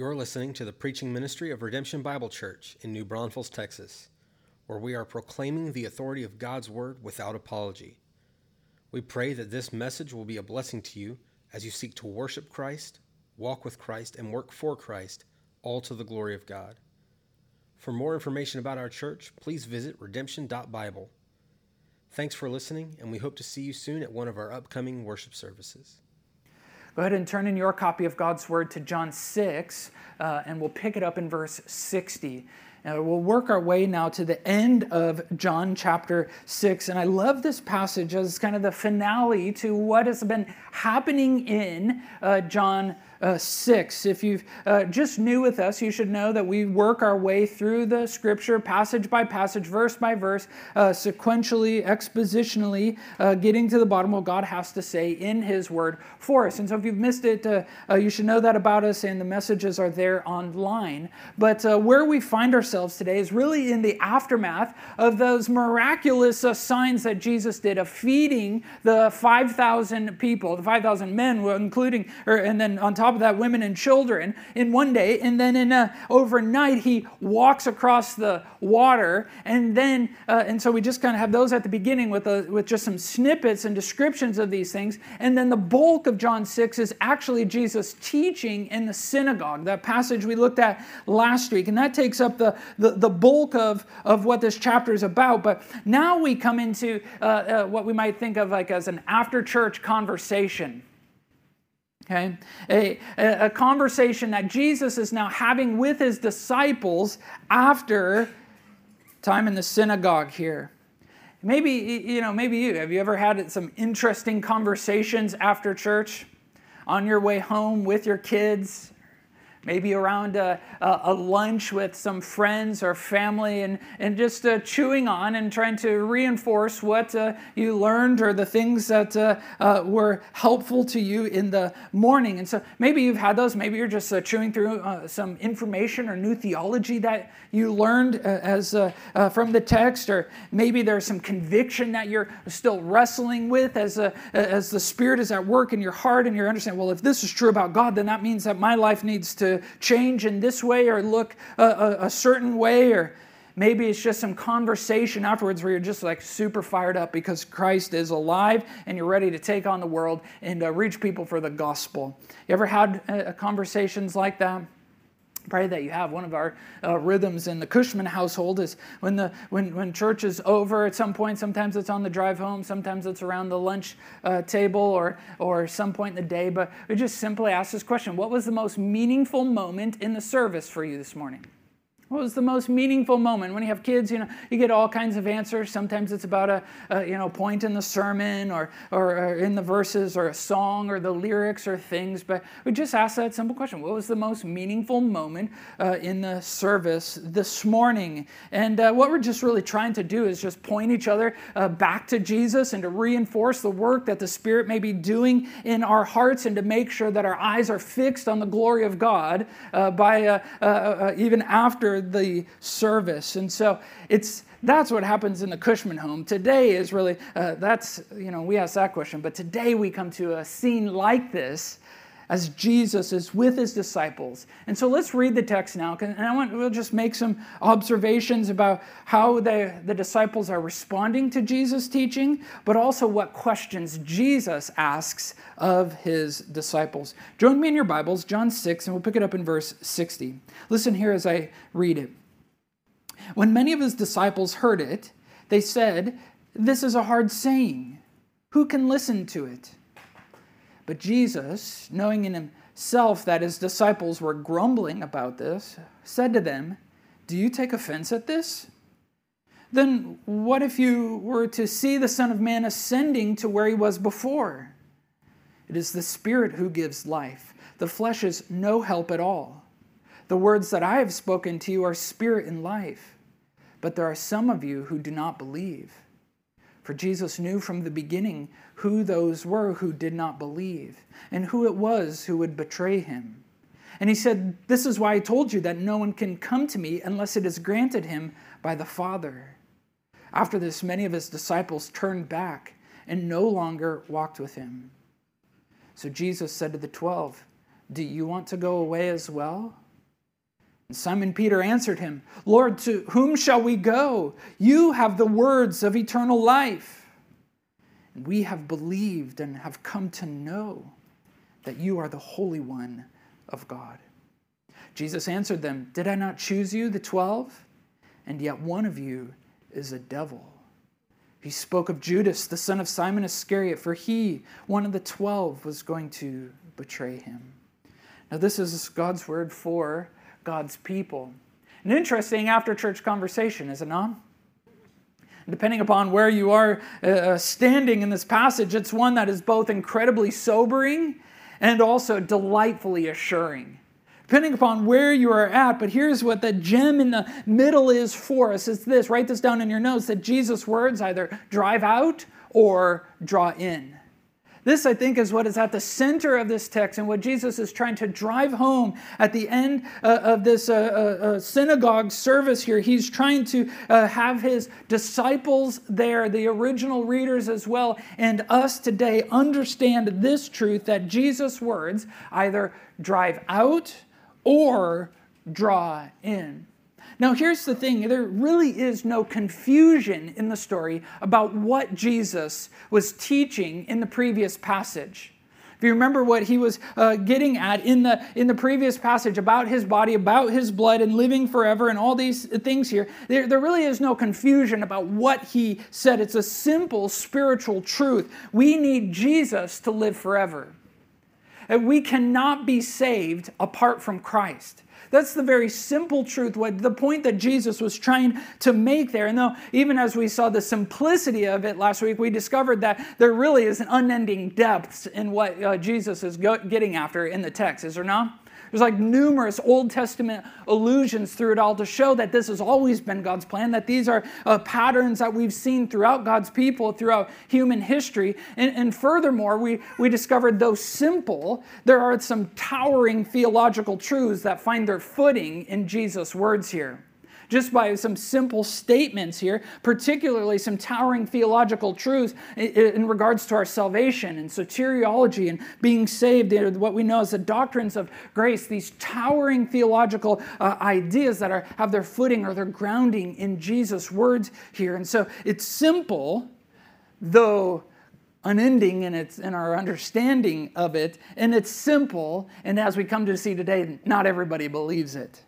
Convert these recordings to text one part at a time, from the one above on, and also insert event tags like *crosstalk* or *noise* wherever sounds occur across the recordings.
You're listening to the preaching ministry of Redemption Bible Church in New Braunfels, Texas, where we are proclaiming the authority of God's Word without apology. We pray that this message will be a blessing to you as you seek to worship Christ, walk with Christ, and work for Christ, all to the glory of God. For more information about our church, please visit redemption.bible. Thanks for listening, and we hope to see you soon at one of our upcoming worship services. Go ahead and turn in your copy of God's Word to John 6, uh, and we'll pick it up in verse 60. And we'll work our way now to the end of John chapter 6. And I love this passage as kind of the finale to what has been happening in uh, John uh, 6. If you've uh, just new with us, you should know that we work our way through the scripture passage by passage, verse by verse, uh, sequentially, expositionally, uh, getting to the bottom of what God has to say in His Word for us. And so if you've missed it, uh, uh, you should know that about us, and the messages are there online. But where we find ourselves today is really in the aftermath of those miraculous signs that Jesus did of feeding the 5,000 people, the 5,000 men, including, or, and then on top that, women and children in one day. And then in a, overnight, he walks across the water. And then, uh, and so we just kind of have those at the beginning with, a, with just some snippets and descriptions of these things. And then the bulk of John 6 is actually Jesus teaching in the synagogue, that passage we looked at last week. And that takes up the, the, the bulk of, of what this chapter is about. But now we come into uh, uh, what we might think of like as an after church conversation okay? A, a, conversation that Jesus is now having with his disciples after time in the synagogue here. Maybe, you know, maybe you. Have you ever had some interesting conversations after church? On your way home with your kids, maybe around a, a, lunch with some friends or family, and, and just uh, chewing on and trying to reinforce what uh, you learned or the things that uh, uh were helpful to you in the morning. And so maybe you've had those, maybe you're just uh, chewing through uh, some information or new theology that you learned as from the text, or maybe there's some conviction that you're still wrestling with as, as the Spirit is at work in your heart and you're understanding, well, if this is true about God, then that means that my life needs to change in this way or look a, a, a certain way or maybe it's just some conversation afterwards where you're just like super fired up because Christ is alive and you're ready to take on the world and uh, reach people for the gospel. You ever had uh, conversations like that? Pray that you have. One of our uh, rhythms in the cushman household is when the when, when church is over at some point sometimes it's on the drive home sometimes it's around the lunch uh, table or or some point in the day. But we just simply ask this question. What was the most meaningful moment in the service for you this morning what was the most meaningful moment? When you have kids, you know, you get all kinds of answers. Sometimes it's about a, a you know point in the sermon or, or, or in the verses or a song or the lyrics or things. But we just ask that simple question: What was the most meaningful moment uh, in the service this morning? And uh, what we're just really trying to do is just point each other uh, back to Jesus and to reinforce the work that the Spirit may be doing in our hearts and to make sure that our eyes are fixed on the glory of God uh, by uh, uh, even after the service. And so it's that's what happens in the Cushman home. Today is really, uh, that's, you know, we ask that question, but today we come to a scene like this as Jesus is with his disciples. And so let's read the text now. And I want, we'll just make some observations about how the, the disciples are responding to Jesus' teaching, but also what questions Jesus asks of his disciples. Join me in your Bibles, John 6, and we'll pick it up in verse 60. Listen here as I read it. When many of his disciples heard it, they said, This is a hard saying. Who can listen to it? But Jesus, knowing in himself that his disciples were grumbling about this, said to them, Do you take offense at this? Then what if you were to see the Son of Man ascending to where he was before? It is the Spirit who gives life. The flesh is no help at all. The words that I have spoken to you are spirit and life. But there are some of you who do not believe. For Jesus knew from the beginning who those were who did not believe and who it was who would betray him. And he said, This is why I told you that no one can come to me unless it is granted him by the Father. After this, many of his disciples turned back and no longer walked with him. So Jesus said to the twelve, Do you want to go away as well? Simon Peter answered him, Lord, to whom shall we go? You have the words of eternal life. And we have believed and have come to know that you are the Holy One of God. Jesus answered them, Did I not choose you, the twelve? And yet one of you is a devil. He spoke of Judas, the son of Simon Iscariot, for he, one of the twelve, was going to betray him. Now, this is God's word for God's people. An interesting after church conversation, is it not? Depending upon where you are uh, uh, standing in this passage, it's one that is both incredibly sobering and also delightfully assuring. Depending upon where you are at, but here's what the gem in the middle is for us. It's this write this down in your notes that Jesus' words either drive out or draw in. This, I think, is what is at the center of this text and what Jesus is trying to drive home at the end uh, of this uh, uh, uh synagogue service here. He's trying to uh, have his disciples there, the original readers as well, and us today understand this truth that Jesus' words either drive out or draw in. Now, here's the thing there really is no confusion in the story about what Jesus was teaching in the previous passage. If you remember what he was uh, getting at in the, in the previous passage about his body, about his blood, and living forever, and all these things here, there, there really is no confusion about what he said. It's a simple spiritual truth. We need Jesus to live forever. And we cannot be saved apart from Christ. That's the very simple truth, what the point that Jesus was trying to make there. And though, even as we saw the simplicity of it last week, we discovered that there really is an unending depth in what uh, Jesus is go- getting after in the text, is there not? There's like numerous Old Testament allusions through it all to show that this has always been God's plan, that these are uh, patterns that we've seen throughout God's people, throughout human history. And, and furthermore, we, we discovered, though simple, there are some towering theological truths that find their footing in Jesus' words here just by some simple statements here, particularly some towering theological truths in regards to our salvation and soteriology and being saved, what we know as the doctrines of grace, these towering theological uh, ideas that are, have their footing or their grounding in Jesus' words here. And so it's simple, though unending in its in our understanding of it and it's simple and as we come to see today not everybody believes it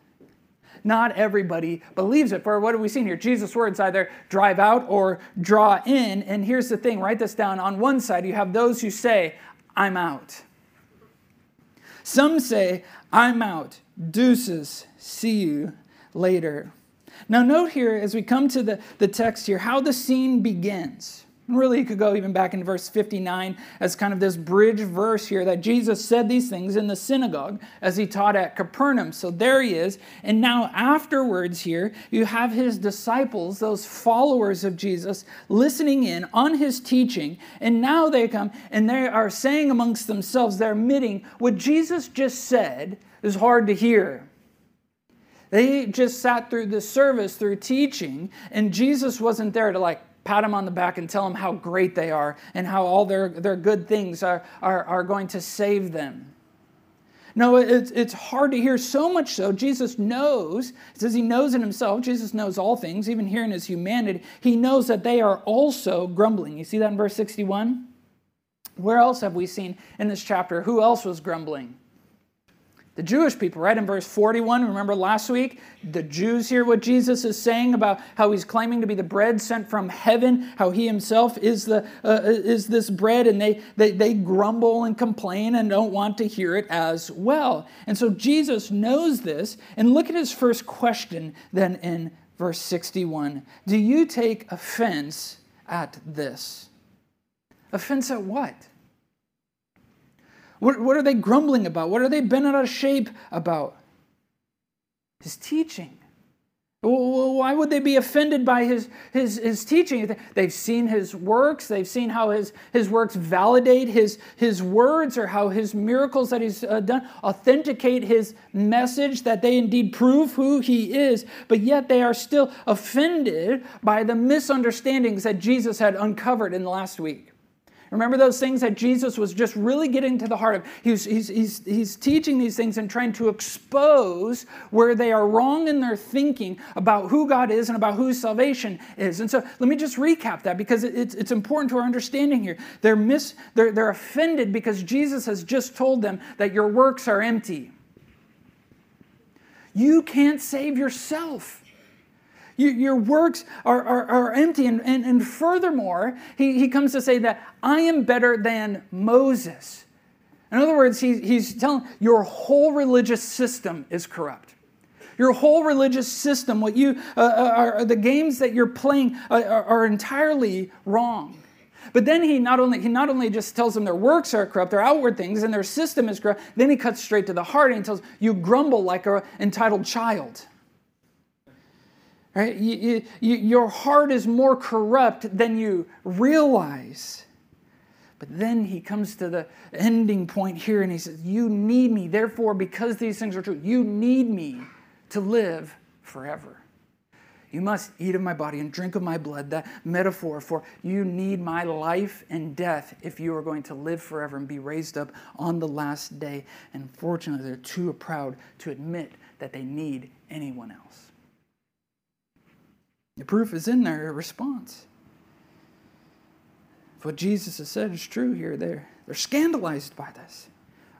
not everybody believes it. For what have we seen here? Jesus' words either drive out or draw in. And here's the thing write this down. On one side, you have those who say, I'm out. Some say, I'm out. Deuces. See you later. Now, note here as we come to the, the text here how the scene begins. Really, you could go even back in verse 59 as kind of this bridge verse here that Jesus said these things in the synagogue as he taught at Capernaum. So there he is. And now, afterwards, here, you have his disciples, those followers of Jesus, listening in on his teaching. And now they come and they are saying amongst themselves, they're admitting what Jesus just said is hard to hear. They just sat through the service, through teaching, and Jesus wasn't there to like pat them on the back and tell them how great they are and how all their, their good things are, are, are going to save them. No, it's, it's hard to hear so much so. Jesus knows, says he knows in himself. Jesus knows all things, even here in his humanity. He knows that they are also grumbling. You see that in verse 61? Where else have we seen in this chapter? Who else was grumbling? The Jewish people, right in verse 41, remember last week? The Jews hear what Jesus is saying about how he's claiming to be the bread sent from heaven, how he himself is, the, uh, is this bread, and they, they, they grumble and complain and don't want to hear it as well. And so Jesus knows this, and look at his first question then in verse 61 Do you take offense at this? Offense at what? What, what are they grumbling about? What are they bent out of shape about? His teaching. Why would they be offended by his, his, his teaching? They've seen his works, they've seen how his, his works validate his, his words or how his miracles that he's uh, done authenticate his message, that they indeed prove who he is, but yet they are still offended by the misunderstandings that Jesus had uncovered in the last week. Remember those things that Jesus was just really getting to the heart of? He's, he's, he's, he's teaching these things and trying to expose where they are wrong in their thinking about who God is and about whose salvation is. And so let me just recap that because it's, it's important to our understanding here. They're, mis, they're, they're offended because Jesus has just told them that your works are empty. You can't save yourself. You, your works are, are, are empty. And, and, and furthermore, he, he comes to say that I am better than Moses. In other words, he, he's telling your whole religious system is corrupt. Your whole religious system, what you uh, uh are, the games that you're playing uh, are, are entirely wrong. But then he not only he not only just tells them their works are corrupt, their outward things, and their system is corrupt. Then he cuts straight to the heart and he tells you grumble like an entitled child. Right? You, you, your heart is more corrupt than you realize. But then he comes to the ending point here and he says, You need me. Therefore, because these things are true, you need me to live forever. You must eat of my body and drink of my blood. That metaphor for you need my life and death if you are going to live forever and be raised up on the last day. And fortunately, they're too proud to admit that they need anyone else. The proof is in their response. If what Jesus has said is true here, they're, they're scandalized by this,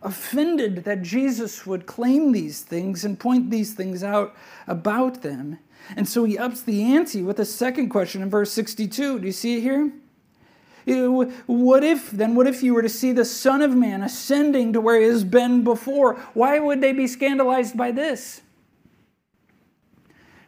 offended that Jesus would claim these things and point these things out about them. And so he ups the ante with a second question in verse 62. Do you see it here? What if, then, what if you were to see the Son of Man ascending to where he has been before? Why would they be scandalized by this?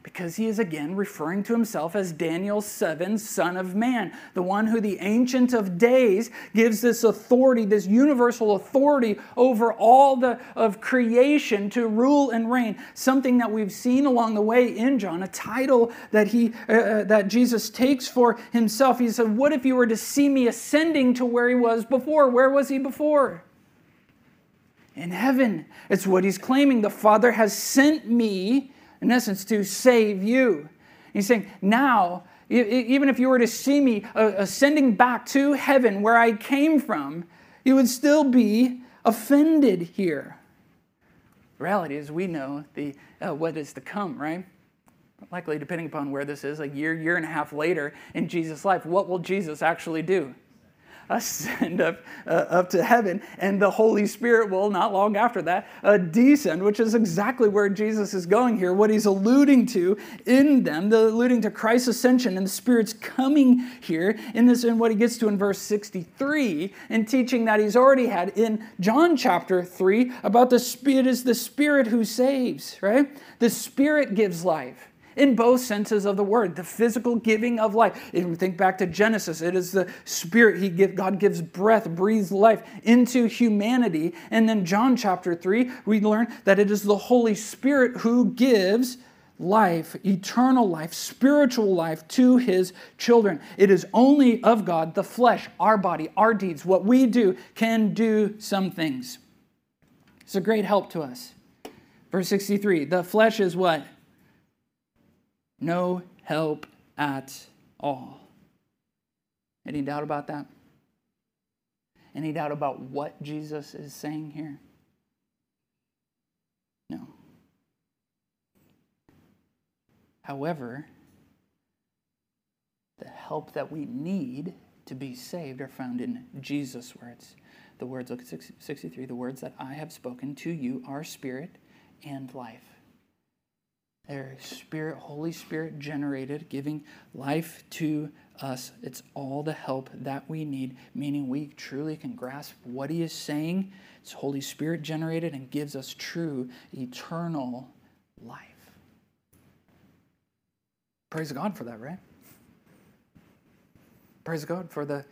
Because he is again referring to himself as Daniel 7, Son of Man, the one who the Ancient of Days gives this authority, this universal authority over all the, of creation to rule and reign. Something that we've seen along the way in John, a title that, he, uh, uh, that Jesus takes for himself. He said, What if you were to see me ascending to where he was before? Where was he before? In heaven. It's what he's claiming. The Father has sent me in essence, to save you. He's saying, now, even if you were to see me uh, ascending back to heaven where I came from, you would still be offended here. The reality is, we know the, uh, what is to come, right? Likely, depending upon where this is, a year, year and a half later in Jesus' life, what will Jesus actually do? Ascend up, uh, up to heaven, and the Holy Spirit will, not long after that, uh, descend, which is exactly where Jesus is going here. What he's alluding to in them, the alluding to Christ's ascension and the Spirit's coming here in this, in what he gets to in verse 63, and teaching that he's already had in John chapter 3 about the Spirit is the Spirit who saves, right? The Spirit gives life in both senses of the word the physical giving of life. Even think back to genesis it is the spirit he give, god gives breath breathes life into humanity. And then john chapter 3 we learn that it is the holy spirit who gives life eternal life spiritual life to his children. It is only of god the flesh our body our deeds what we do can do some things. It's a great help to us. Verse 63 the flesh is what no help at all. Any doubt about that? Any doubt about what Jesus is saying here? No. However, the help that we need to be saved are found in Jesus' words. The words, look at 63, the words that I have spoken to you are spirit and life. They're Spirit, Holy Spirit generated, giving life to us. It's all the help that we need, meaning we truly can grasp what He is saying. It's Holy Spirit generated and gives us true eternal life. Praise God for that, right? Praise God for the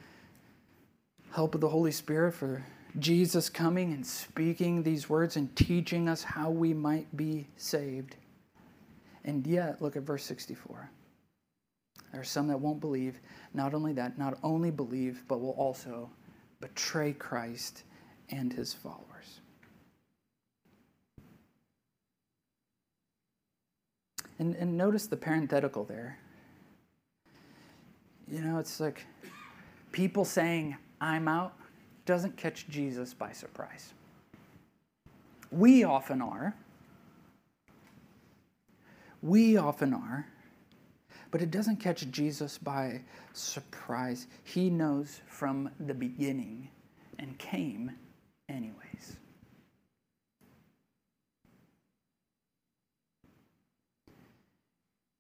help of the Holy Spirit, for Jesus coming and speaking these words and teaching us how we might be saved. And yet, look at verse 64. There are some that won't believe. Not only that, not only believe, but will also betray Christ and his followers. And, and notice the parenthetical there. You know, it's like people saying, I'm out doesn't catch Jesus by surprise. We often are. We often are. But it doesn't catch Jesus by surprise. He knows from the beginning and came anyways.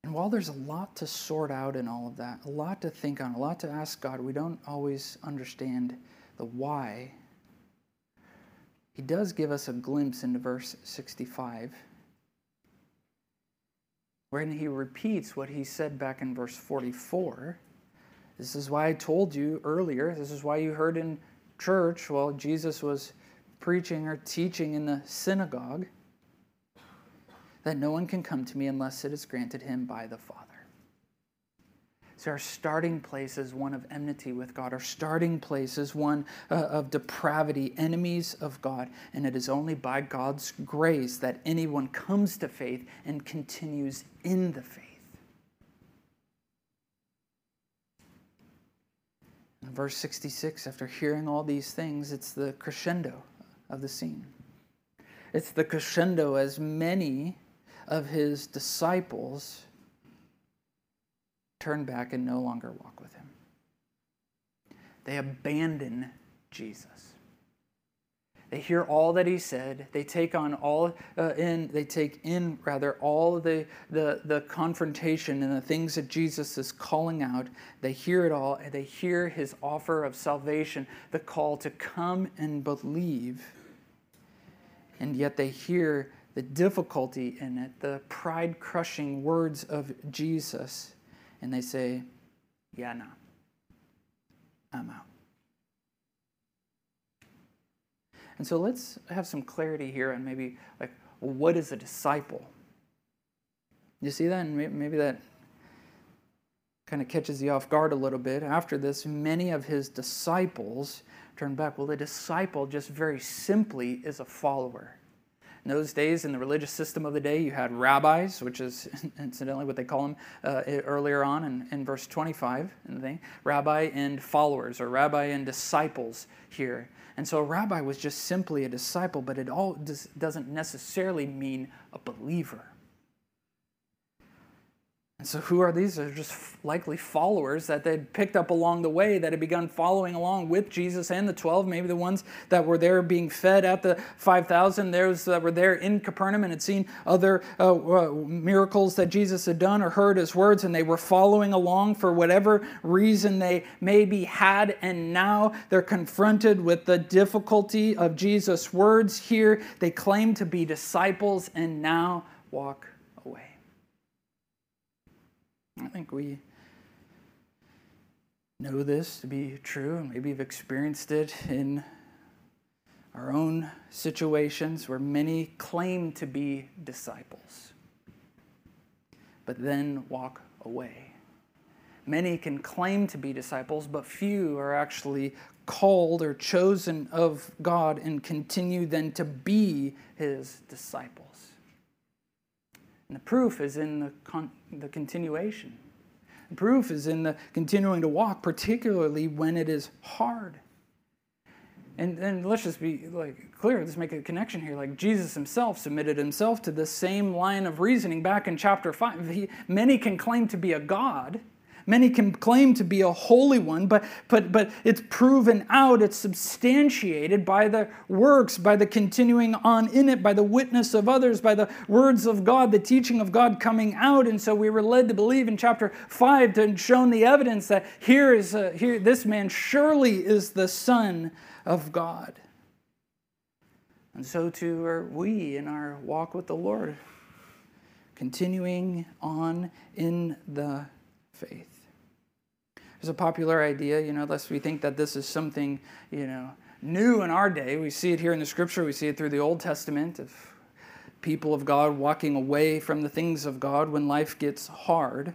And while there's a lot to sort out in all of that, a lot to think on, a lot to ask God, we don't always understand the why. He does give us a glimpse into verse 65, wherein he repeats what he said back in verse 44. This is why I told you earlier, this is why you heard in church while Jesus was preaching or teaching in the synagogue that no one can come to me unless it is granted him by the Father. So, our starting place is one of enmity with God. Our starting place is one uh, of depravity, enemies of God. And it is only by God's grace that anyone comes to faith and continues in the faith. In verse 66, after hearing all these things, it's the crescendo of the scene. It's the crescendo as many of his disciples turn back and no longer walk with him. They abandon Jesus. They hear all that he said. They take on all uh, in. They take in rather all the, the the confrontation and the things that Jesus is calling out. They hear it all. and They hear his offer of salvation, the call to come and believe. And yet they hear the difficulty in it, the pride crushing words of Jesus, and they say, Yeah, no, I'm out. And so let's have some clarity here on maybe like what is a disciple? You see that? And maybe that kind of catches you off guard a little bit. After this, many of his disciples turn back. Well, the disciple just very simply is a follower. In those days, in the religious system of the day, you had rabbis, which is *laughs* incidentally what they call them uh, earlier on in, in verse 25 in the thing, rabbi and followers, or rabbi and disciples here. And so a rabbi was just simply a disciple, but it all does, doesn't necessarily mean a believer. And so, who are these? They're just likely followers that they'd picked up along the way that had begun following along with Jesus and the 12, maybe the ones that were there being fed at the 5,000, those that were there in Capernaum and had seen other uh, uh, miracles that Jesus had done or heard his words, and they were following along for whatever reason they maybe had. And now they're confronted with the difficulty of Jesus' words here. They claim to be disciples and now walk. I think we know this to be true, and maybe have experienced it in our own situations where many claim to be disciples, but then walk away. Many can claim to be disciples, but few are actually called or chosen of God and continue then to be his disciples. And the proof is in the, con- the continuation. The proof is in the continuing to walk, particularly when it is hard. And then let's just be like clear, let's make a connection here. Like Jesus himself submitted himself to the same line of reasoning back in chapter 5. He, many can claim to be a God, Many can claim to be a holy one, but, but, but it's proven out, it's substantiated by the works, by the continuing on in it, by the witness of others, by the words of God, the teaching of God coming out. And so we were led to believe in chapter 5 to shown the evidence that here is a, here, this man surely is the Son of God. And so too are we in our walk with the Lord, continuing on in the faith. There's a popular idea, you know, lest we think that this is something, you know, new in our day. We see it here in the scripture, we see it through the Old Testament of people of God walking away from the things of God when life gets hard.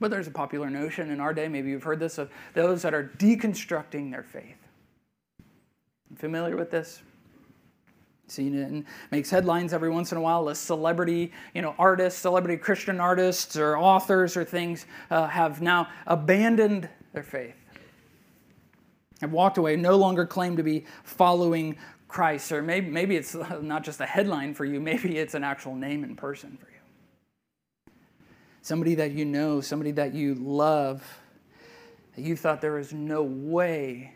But there's a popular notion in our day, maybe you've heard this, of those that are deconstructing their faith. Familiar with this? Seen it and makes headlines every once in a while as celebrity you know artists celebrity christian artists or authors or things uh, have now abandoned their faith have walked away, no longer claim to be following Christ. Or maybe, maybe it's *laughs* not just a headline for you, maybe it's an actual name and person for you. Somebody that you know, somebody that you love, that you thought there was no way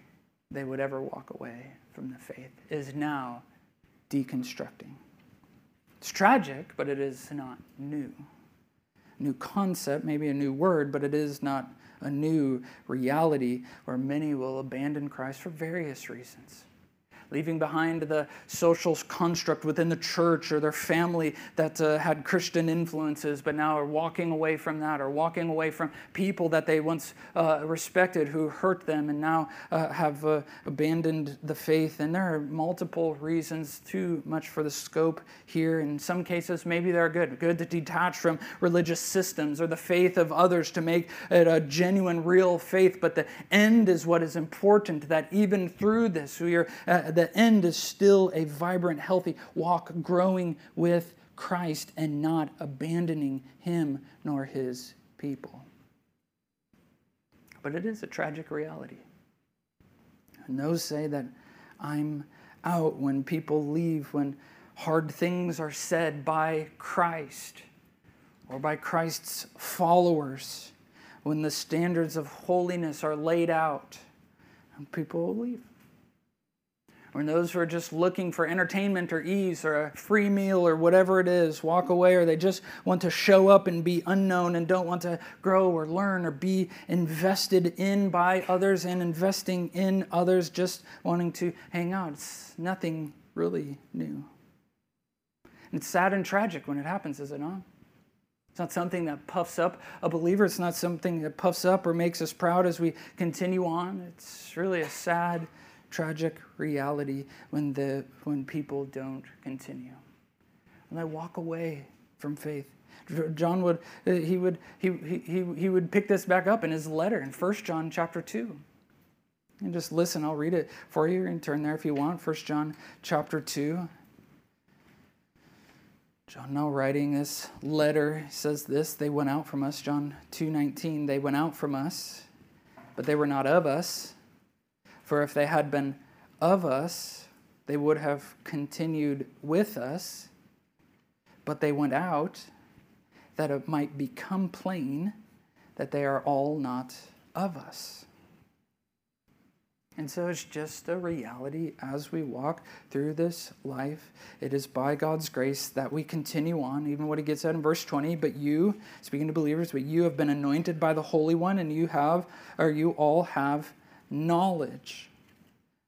they would ever walk away from the faith, is now deconstructing. It's tragic, but it is not new. New concept, maybe a new word, but it is not a new reality where many will abandon Christ for various reasons leaving behind the social construct within the church or their family that uh, had Christian influences, but now are walking away from that or walking away from people that they once uh, respected who hurt them and now uh, have uh, abandoned the faith. And there are multiple reasons, too much for the scope here. In some cases, maybe they're good, good to detach from religious systems or the faith of others to make it a genuine, real faith. But the end is what is important, that even through this, we are, uh, the end is still a vibrant, healthy walk, growing with Christ and not abandoning Him nor His people. But it is a tragic reality. And those say that I'm out when people leave, when hard things are said by Christ or by Christ's followers, when the standards of holiness are laid out, and people leave or those who are just looking for entertainment or ease or a free meal or whatever it is walk away, or they just want to show up and be unknown and don't want to grow or learn or be invested in by others and investing in others, just wanting to hang out. It's nothing really new. And it's sad and tragic when it happens, is it not? It's not something that puffs up a believer. It's not something that puffs up or makes us proud as we continue on. It's really a sad tragic reality when, the, when people don't continue. And I walk away from faith. John would, uh, he would, he, he, he would pick this back up in his letter in 1 John chapter 2. And just listen, I'll read it for you and turn there if you want. 1 John chapter 2. John now writing this letter says this, they went out from us, John 2:19, they went out from us, but they were not of us. For if they had been of us, they would have continued with us, but they went out that it might become plain that they are all not of us. And so it's just a reality as we walk through this life. It is by God's grace that we continue on, even what he gets at in verse 20. But you, speaking to believers, but you have been anointed by the Holy One, and you have, or you all have knowledge.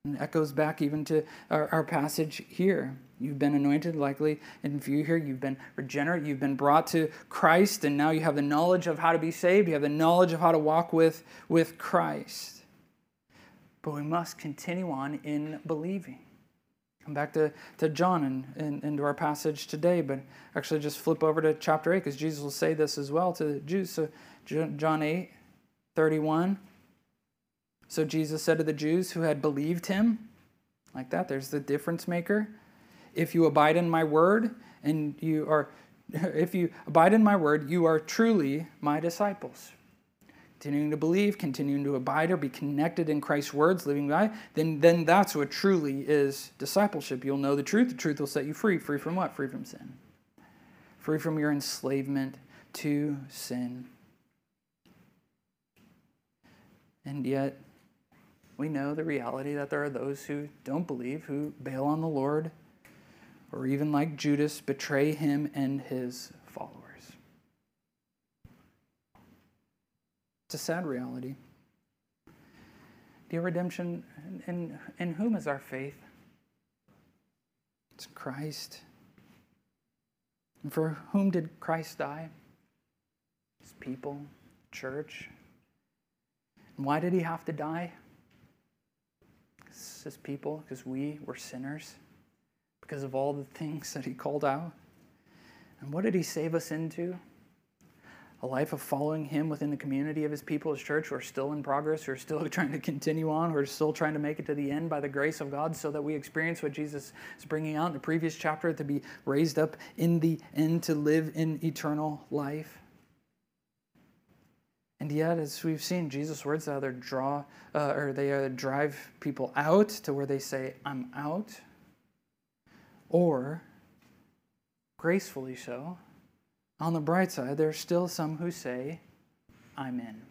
And echoes back even to our, our passage here. You've been anointed, likely in view here. You've been regenerate. You've been brought to Christ, and now you have the knowledge of how to be saved. You have the knowledge of how to walk with, with Christ. But we must continue on in believing. Come back to, to John and, and, and to our passage today, but actually just flip over to chapter 8 because Jesus will say this as well to the Jews. So, John 8, 31. So Jesus said to the Jews who had believed him, like that, there's the difference maker. If you abide in my word, and you are, *laughs* if you abide in my word, you are truly my disciples. Continuing to believe, continuing to abide or be connected in Christ's words, living by, then, then that's what truly is discipleship. You'll know the truth. The truth will set you free. Free from what? Free from sin. Free from your enslavement to sin. And yet, we know the reality that there are those who don't believe, who bail on the Lord, or even like Judas, betray him and his followers. It's a sad reality. Dear redemption, in, in whom is our faith? It's Christ. And for whom did Christ die? His people, church. And why did he have to die? His people because we were sinners, because of all the things that he called out. And what did he save us into? A life of following him within the community of his people, his church, who are still in progress, who are still *laughs* trying to continue on, who are still trying to make it to the end by the grace of God, so that we experience what Jesus is bringing out in the previous chapter to be raised up in the end to live in eternal life. And yet, as we've seen, Jesus' words either draw uh, or they either drive people out to where they say, I'm out, or gracefully so. On the bright side, there are still some who say, I'm in.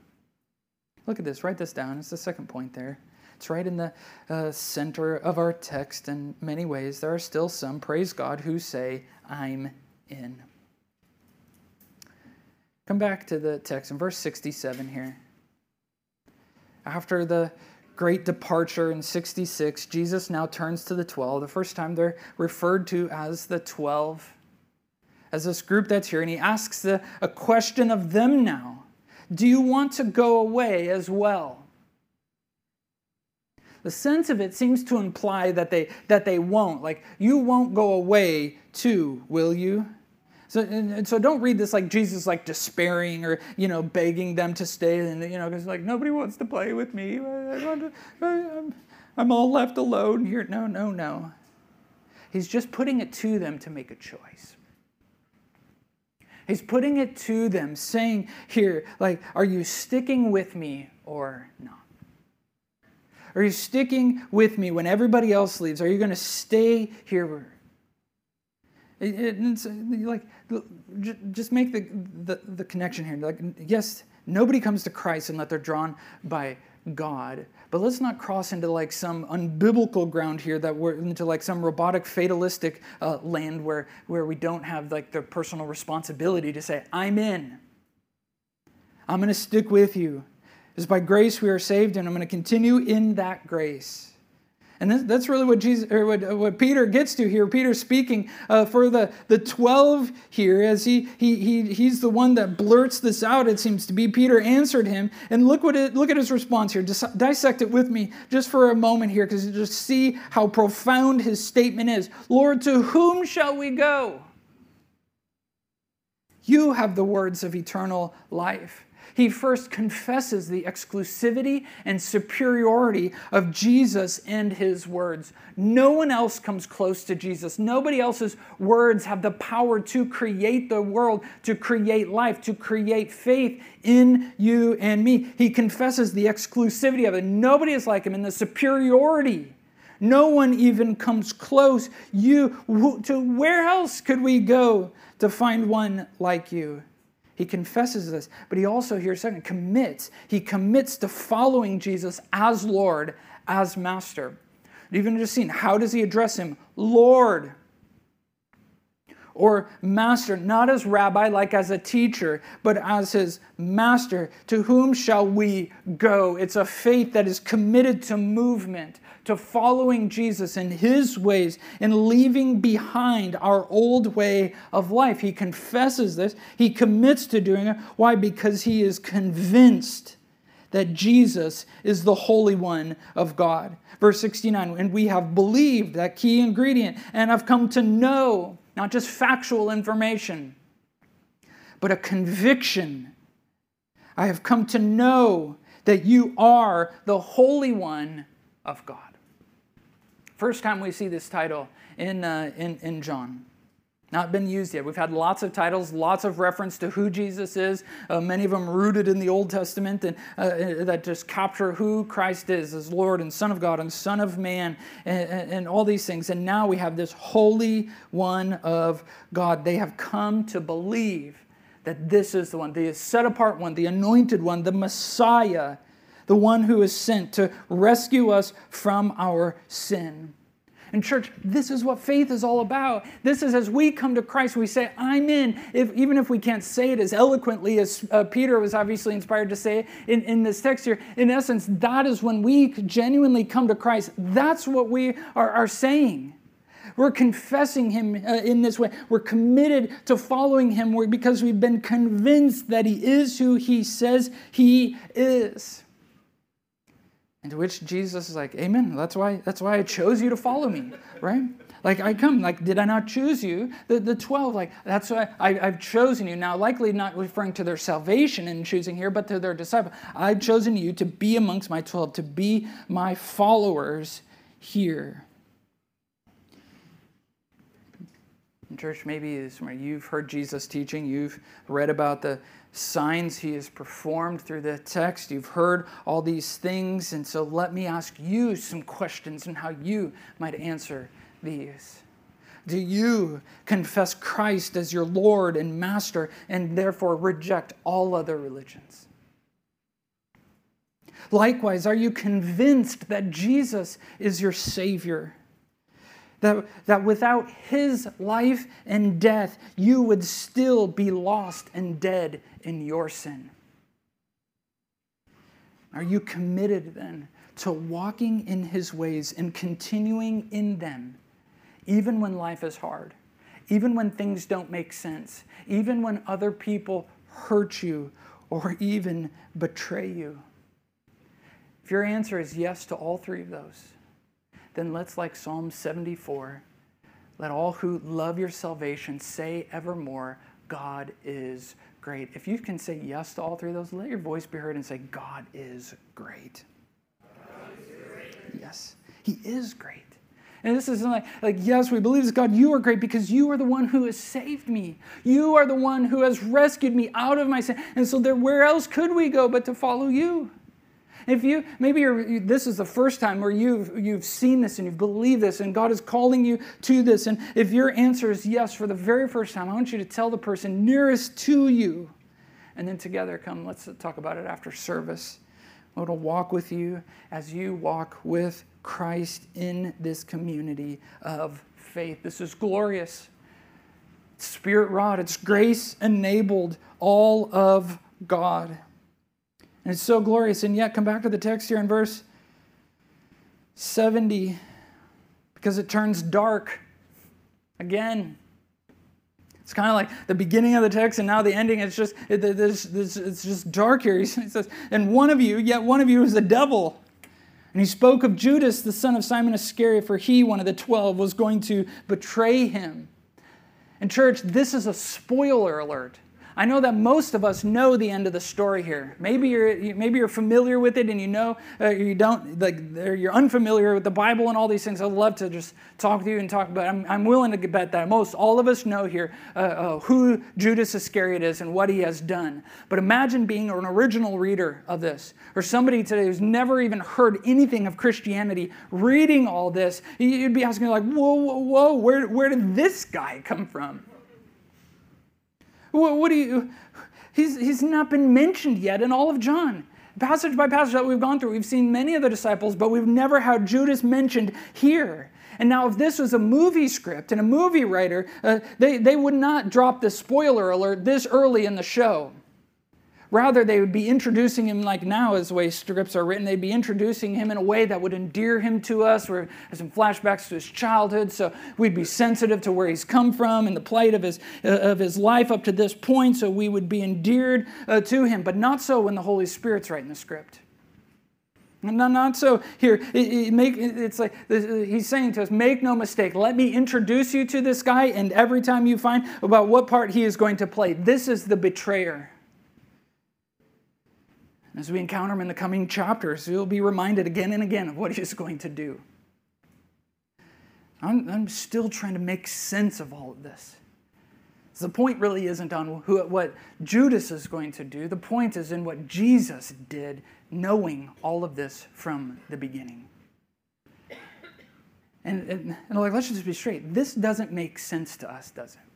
Look at this, write this down. It's the second point there. It's right in the uh, center of our text in many ways. There are still some, praise God, who say, I'm in. Come back to the text in verse 67 here. After the great departure in 66, Jesus now turns to the 12. The first time they're referred to as the 12, as this group that's here, and he asks the, a question of them now Do you want to go away as well? the sense of it seems to imply that they that they won't like you won't go away too will you so, and, and so don't read this like jesus like despairing or you know begging them to stay and you know because like nobody wants to play with me I'm, I'm all left alone here no no no he's just putting it to them to make a choice He's putting it to them, saying here, like, are you sticking with me or not? Are you sticking with me when everybody else leaves? Are you going to stay here? It, it's like, just make the, the, the connection here. Like, yes, nobody comes to Christ unless they're drawn by God. But let's not cross into like some unbiblical ground here that we're into like some robotic fatalistic uh, land where, where we don't have like the personal responsibility to say, I'm in. I'm going to stick with you. It's by grace we are saved, and I'm going to continue in that grace. And that's really what Jesus or what, what Peter gets to here. Peter speaking uh, for the, the 12 here, as he, he, he, he's the one that blurts this out, it seems to be. Peter answered him. And look, what it, look at his response here. Just dissect it with me just for a moment here, because you just see how profound his statement is. Lord, to whom shall we go? You have the words of eternal life. He first confesses the exclusivity and superiority of Jesus and his words. No one else comes close to Jesus. Nobody else's words have the power to create the world, to create life, to create faith in you and me. He confesses the exclusivity of it. Nobody is like him in the superiority. No one even comes close. You to where else could we go to find one like you? He confesses this, but he also, here, second, commits. He commits to following Jesus as Lord, as Master. Even just seen, how does he address him? Lord. Or master, not as rabbi, like as a teacher, but as his master. To whom shall we go? It's a faith that is committed to movement, to following Jesus in his ways and leaving behind our old way of life. He confesses this, he commits to doing it. Why? Because he is convinced that Jesus is the Holy One of God. Verse 69 And we have believed, that key ingredient, and have come to know, not just factual information, but a conviction. I have come to know that you are the Holy One of God. First time we see this title in, uh, in, in John. Not been used yet. We've had lots of titles, lots of reference to who Jesus is, uh, many of them rooted in the Old Testament, and uh, uh that just capture who Christ is as Lord and Son of God and Son of Man and, and all these things. And now we have this Holy One of God. They have come to believe that this is the one, the set apart one, the anointed one, the Messiah the one who is sent to rescue us from our sin. And, church, this is what faith is all about. This is as we come to Christ, we say, I'm in. If, even if we can't say it as eloquently as uh, Peter was obviously inspired to say in, in this text here, in essence, that is when we genuinely come to Christ. That's what we are, are saying. We're confessing Him uh, in this way. We're committed to following Him because we've been convinced that He is who He says He is. And to which Jesus is like, Amen. That's why, that's why I chose you to follow me, right? Like I come, like, did I not choose you? The, the 12, like, that's why I, I've chosen you. Now, likely not referring to their salvation in choosing here, but to their disciple. I've chosen you to be amongst my 12, to be my followers here. Church, maybe you've heard Jesus teaching, you've read about the signs he has performed through the text, you've heard all these things, and so let me ask you some questions and how you might answer these. Do you confess Christ as your Lord and Master and therefore reject all other religions? Likewise, are you convinced that Jesus is your Savior? That, that without his life and death, you would still be lost and dead in your sin? Are you committed then to walking in his ways and continuing in them, even when life is hard, even when things don't make sense, even when other people hurt you or even betray you? If your answer is yes to all three of those, then let's, like Psalm 74, let all who love your salvation say evermore, God is great. If you can say yes to all three of those, let your voice be heard and say, God is great. Yes, He is great. And this is like, like, yes, we believe this God, you are great because you are the one who has saved me. You are the one who has rescued me out of my sin. And so there, where else could we go but to follow you? If you maybe you're, this is the first time where you've you've seen this and you've believed this and God is calling you to this, and if your answer is yes for the very first time, I want you to tell the person nearest to you, and then together come. Let's talk about it after service. Want to walk with you as you walk with Christ in this community of faith. This is glorious. Spirit wrought. It's grace enabled. All of God. And it's so glorious. And yet, come back to the text here in verse 70 because it turns dark again. It's kind of like the beginning of the text and now the ending. It's just it, it's, it's just dark here. *laughs* He says, "And one of you, yet one of you, is a devil." And he spoke of Judas, the son of Simon Iscariot, for he, one of the twelve, was going to betray him. And church, this is a spoiler alert. I know that most of us know the end of the story here. Maybe you're maybe you're familiar with it and you know uh, you don't like you're unfamiliar with the Bible and all these things. I'd love to just talk to you and talk about. I'm, I'm willing to bet that most all of us know here uh, uh, who Judas Iscariot is and what he has done. But imagine being an original reader of this or somebody today who's never even heard anything of Christianity reading all this. You'd be asking like, whoa, whoa, whoa, where where did this guy come from? What, what do you, he's, he's not been mentioned yet in all of John. Passage by passage that we've gone through, we've seen many of the disciples, but we've never had Judas mentioned here. And now, if this was a movie script and a movie writer, uh, they, they would not drop the spoiler alert this early in the show. Rather, they would be introducing him like now, as the way scripts are written, they'd be introducing him in a way that would endear him to us, or some flashbacks to his childhood, so we'd be sensitive to where he's come from and the plight of his, uh, of his life up to this point, so we would be endeared uh, to him. But not so when the Holy Spirit's writing the script. Not, not so here. It, it make, it's like he's saying to us, make no mistake. Let me introduce you to this guy, and every time you find about what part he is going to play, this is the betrayer. As we encounter him in the coming chapters, we'll be reminded again and again of what he's going to do. I'm, I'm still trying to make sense of all of this. The point really isn't on who, what Judas is going to do. The point is in what Jesus did, knowing all of this from the beginning. And, and, and like, let's just be straight. This doesn't make sense to us, does it?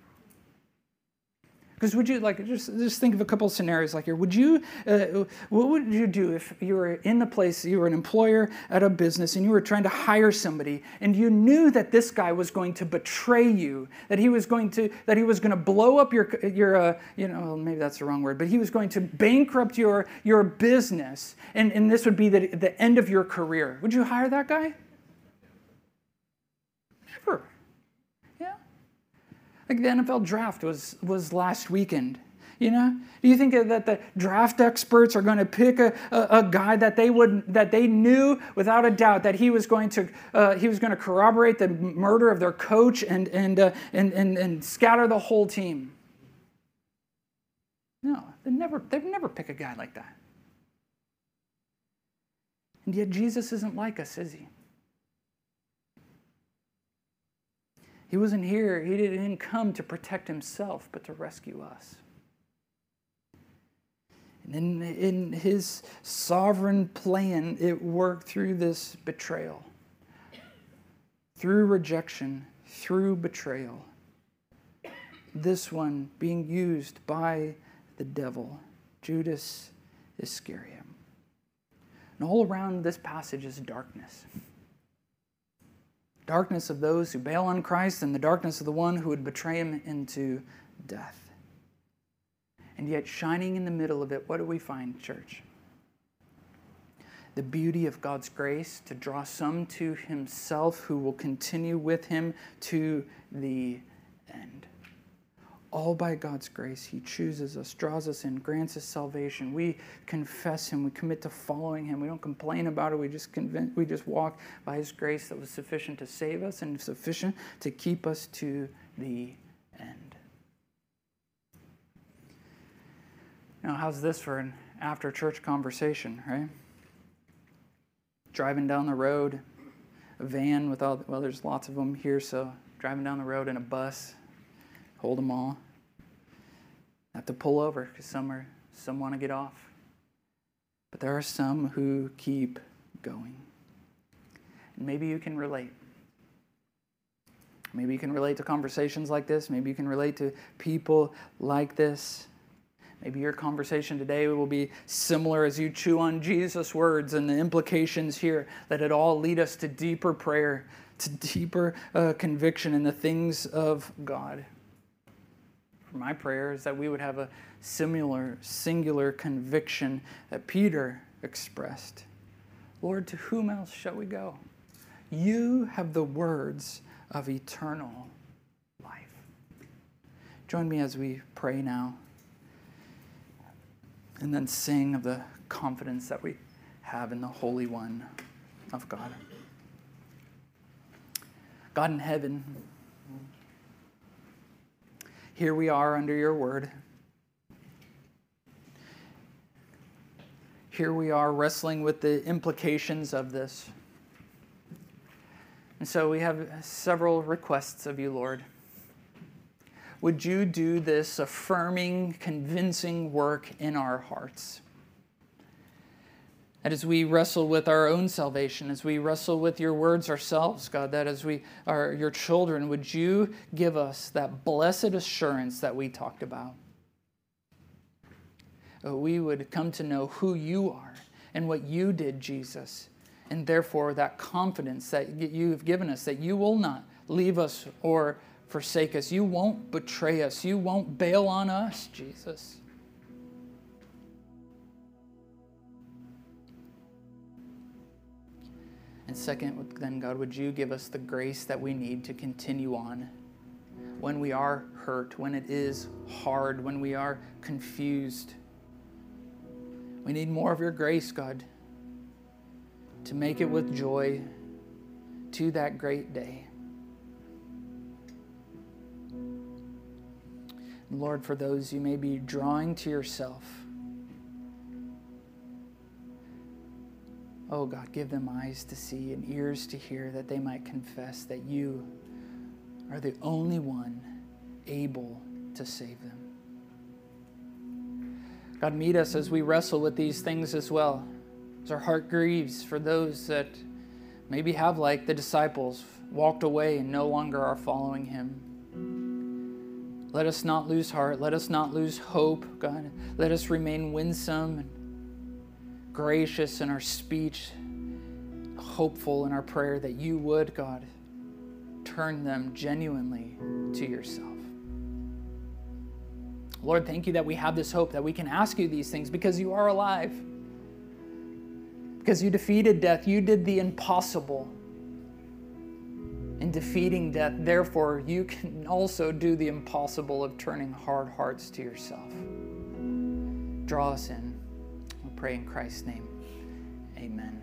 Because would you like just just think of a couple of scenarios like here? Would you uh, what would you do if you were in the place you were an employer at a business and you were trying to hire somebody and you knew that this guy was going to betray you, that he was going to that he was going to blow up your your uh, you know maybe that's the wrong word, but he was going to bankrupt your your business and and this would be the the end of your career. Would you hire that guy? Like the NFL draft was, was last weekend. You know, do you think that the draft experts are going to pick a, a, a, guy that they would that they knew without a doubt that he was going to uh, he was going to corroborate the murder of their coach and and, uh, and and and scatter the whole team? No, they never they'd never pick a guy like that. And yet Jesus isn't like us, is he? He wasn't here, he didn't come to protect himself, but to rescue us. And in, in his sovereign plan, it worked through this betrayal, through rejection, through betrayal. This one being used by the devil, Judas Iscariot. And all around this passage is darkness darkness of those who bail on Christ and the darkness of the one who would betray him into death. And yet, shining in the middle of it, what do we find, church? The beauty of God's grace to draw some to himself who will continue with him to the end all by God's grace. He chooses us, draws us in, grants us salvation. We confess Him. We commit to following Him. We don't complain about it. We just convince, we just walk by His grace that was sufficient to save us and sufficient to keep us to the end. Now, how's this for an after church conversation, right? Driving down the road, a van with all, well, there's lots of them here, so driving down the road in a bus, hold them all have to pull over because some are some want to get off. But there are some who keep going. And maybe you can relate. Maybe you can relate to conversations like this. Maybe you can relate to people like this. Maybe your conversation today will be similar as you chew on Jesus' words and the implications here that it all lead us to deeper prayer, to deeper uh, conviction in the things of God my prayer is that we would have a similar, singular conviction that Peter expressed. Lord, to whom else shall we go? You have the words of eternal life. Join me as we pray now and then sing of the confidence that we have in the Holy One of God. God in heaven, here we are under your word. Here we are wrestling with the implications of this. And so we have several requests of you, Lord. Would you do this affirming, convincing work in our hearts? And as we wrestle with our own salvation, as we wrestle with your words ourselves, God, that as we are your children, would you give us that blessed assurance that we talked about? Oh, we would come to know who you are and what you did, Jesus, and therefore that confidence that you have given us that you will not leave us or forsake us. You won't betray us. You won't bail on us, Jesus. And second, then, God, would you give us the grace that we need to continue on when we are hurt, when it is hard, when we are confused. We need more of your grace, God, to make it with joy to that great day. Lord, for those you may be drawing to yourself, Oh God, give them eyes to see and ears to hear that they might confess that you are the only one able to save them. God, meet us as we wrestle with these things as well. As our heart grieves for those that maybe have, like the disciples, walked away and no longer are following Him. Let us not lose heart. Let us not lose hope, God. Let us remain winsome gracious in our speech, hopeful in our prayer that you would, God, turn them genuinely to yourself. Lord, thank you that we have this hope, that we can ask you these things because you are alive. Because you defeated death, you did the impossible in defeating death. Therefore, you can also do the impossible of turning hard hearts to yourself. Draw us in pray in Christ's name. Amen.